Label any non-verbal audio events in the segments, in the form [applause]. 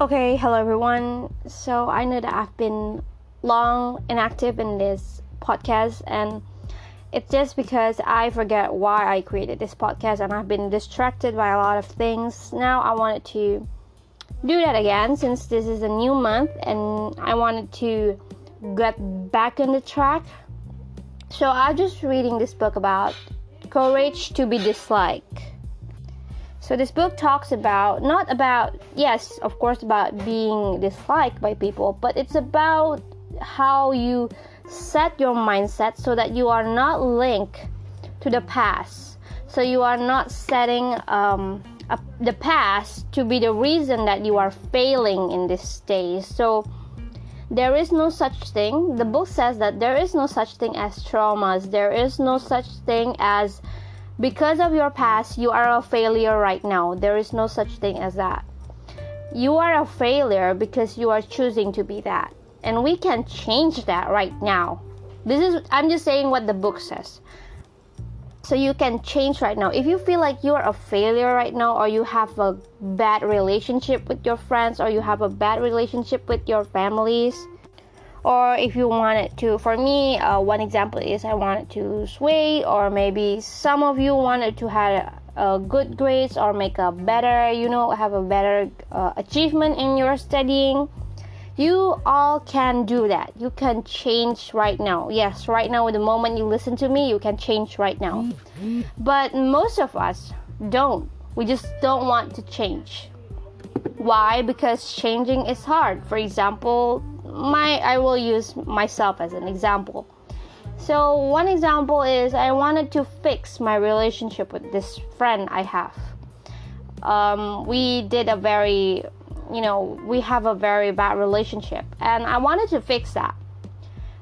Okay, hello everyone. So I know that I've been long inactive in this podcast, and it's just because I forget why I created this podcast, and I've been distracted by a lot of things. Now I wanted to do that again since this is a new month, and I wanted to get back on the track. So I'm just reading this book about courage to be disliked. So this book talks about not about yes, of course about being disliked by people, but it's about how you set your mindset so that you are not linked to the past. So you are not setting um, a, the past to be the reason that you are failing in this stage. So there is no such thing. The book says that there is no such thing as traumas. There is no such thing as because of your past, you are a failure right now. There is no such thing as that. You are a failure because you are choosing to be that. And we can change that right now. This is, I'm just saying what the book says. So you can change right now. If you feel like you're a failure right now, or you have a bad relationship with your friends, or you have a bad relationship with your families, or if you wanted to for me uh, one example is i wanted to sway or maybe some of you wanted to have uh, good grades or make a better you know have a better uh, achievement in your studying. You all can do that. You can change right now. Yes right now the moment you listen to me you can change right now. But most of us don't. We just don't want to change. Why? Because changing is hard. For example my I will use myself as an example. So one example is I wanted to fix my relationship with this friend I have. Um, we did a very, you know, we have a very bad relationship, and I wanted to fix that,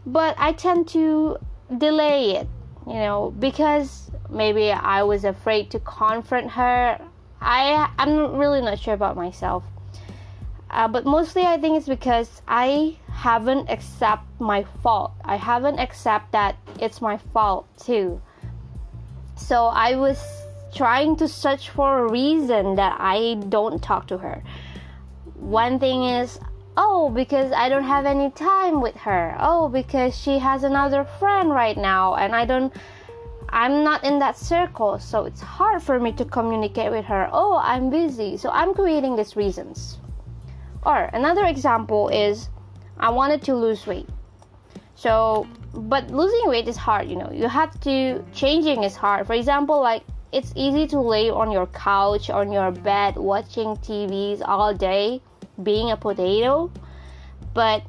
but I tend to delay it, you know, because maybe I was afraid to confront her. I I'm really not sure about myself uh, but mostly I think it's because I haven't accept my fault. I haven't accept that it's my fault too. So I was trying to search for a reason that I don't talk to her. One thing is, oh, because I don't have any time with her. Oh, because she has another friend right now and I don't I'm not in that circle, so it's hard for me to communicate with her. Oh, I'm busy. So I'm creating these reasons. Or another example is I wanted to lose weight. So, but losing weight is hard, you know. You have to changing is hard. For example, like it's easy to lay on your couch on your bed watching TVs all day, being a potato. But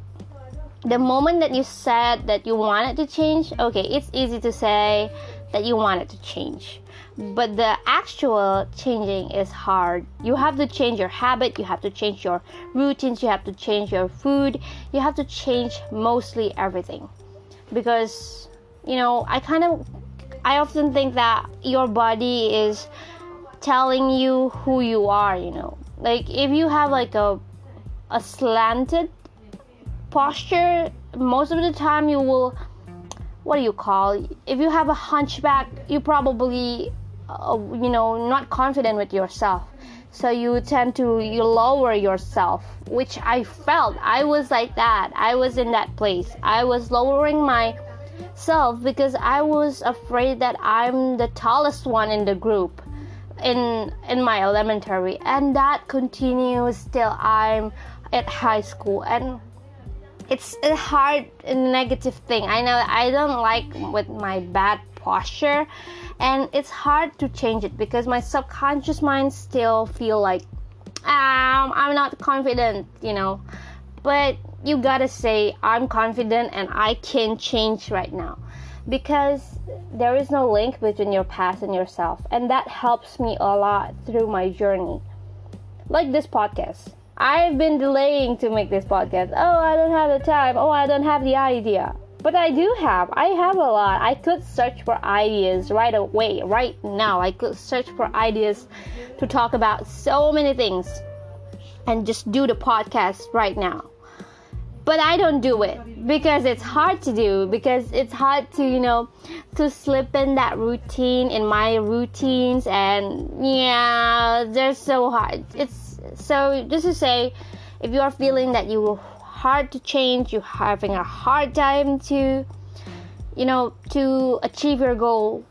the moment that you said that you wanted to change, okay, it's easy to say that you wanted to change. But the actual changing is hard. You have to change your habit you have to change your routines you have to change your food you have to change mostly everything. Because you know i kind of i often think that your body is telling you who you are you know. Like if you have like a a slanted posture most of the time you will what do you call if you have a hunchback you probably uh, you know not confident with yourself. So you tend to you lower yourself which i felt. I was like that. I was in that place. I was lowering myself because i was afraid that i'm the tallest one in the group in in my elementary. And that continues till i'm at high school. And it's a hard negative thing. I know i don't like with my bad posture and it's hard to change it because my subconscious mind still feel like um, i'm not confident you know. But you gotta say i'm confident and i can change right now because there is no link between your past and yourself and that helps me a lot through my journey. Like this podcast i've been delaying to make this podcast oh i don't have the time oh i don't have the idea but I do have. I have a lot. I could search for ideas right away, right now. I could search for ideas to talk about so many things and just do the podcast right now. But I don't do it because it's hard to do because it's hard to, you know, to slip in that routine in my routines and yeah, they're so hard. It's so just to say if you are feeling that you are hard to change, you're having a hard time to, you know, to achieve your goal,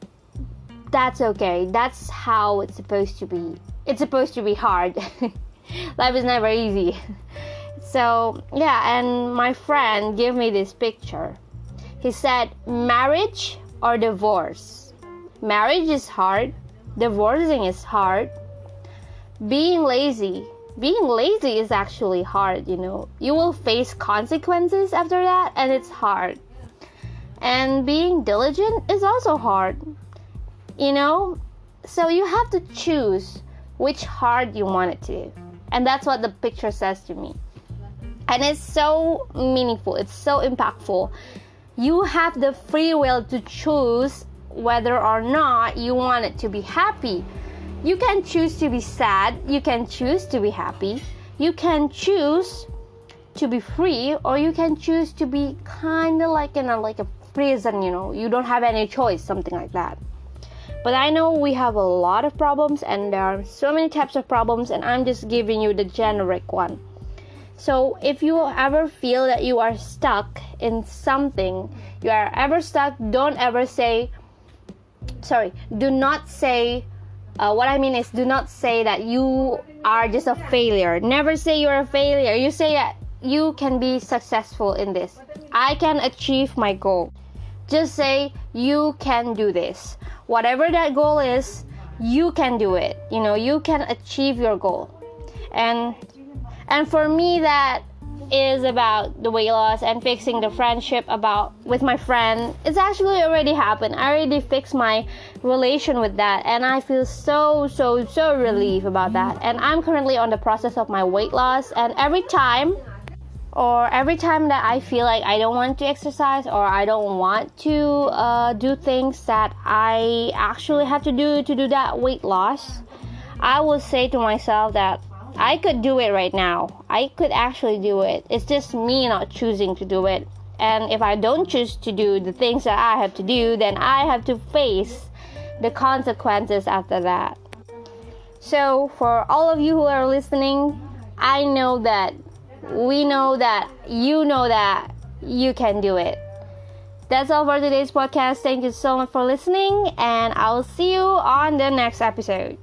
that's okay. That's how it's supposed to be. It's supposed to be hard. [laughs] Life is never easy. [laughs] So, yeah, and my friend gave me this picture. He said, marriage or divorce? Marriage is hard, divorcing is hard. Being lazy, being lazy is actually hard, you know. You will face consequences after that, and it's hard. And being diligent is also hard, you know. So you have to choose which hard you want it to. And that's what the picture says to me and it's so meaningful it's so impactful you have the free will to choose whether or not you want it to be happy you can choose to be sad you can choose to be happy you can choose to be free or you can choose to be kind of like in a like a prison you know you don't have any choice something like that. But i know we have a lot of problems and there are so many types of problems and i'm just giving you the generic one. So if you ever feel that you are stuck in something, you are ever stuck, don't ever say, sorry, do not say, uh, what I mean is, do not say that you are just a failure. Never say you're a failure. You say that you can be successful in this. I can achieve my goal. Just say you can do this. Whatever that goal is, you can do it. You know, you can achieve your goal. And and for me that is about the weight loss and fixing the friendship about with my friend. It's actually already happened. I already fixed my relation with that and i feel so so so relieved about that. And i'm currently on the process of my weight loss and every time or every time that i feel like i don't want to exercise or i don't want to uh, do things that i actually have to do to do that weight loss i will say to myself that I could do it right now. I could actually do it. It's just me not choosing to do it. And if I don't choose to do the things that I have to do, then I have to face the consequences after that. So, for all of you who are listening, I know that we know that you know that you can do it. That's all for today's podcast. Thank you so much for listening, and I'll see you on the next episode.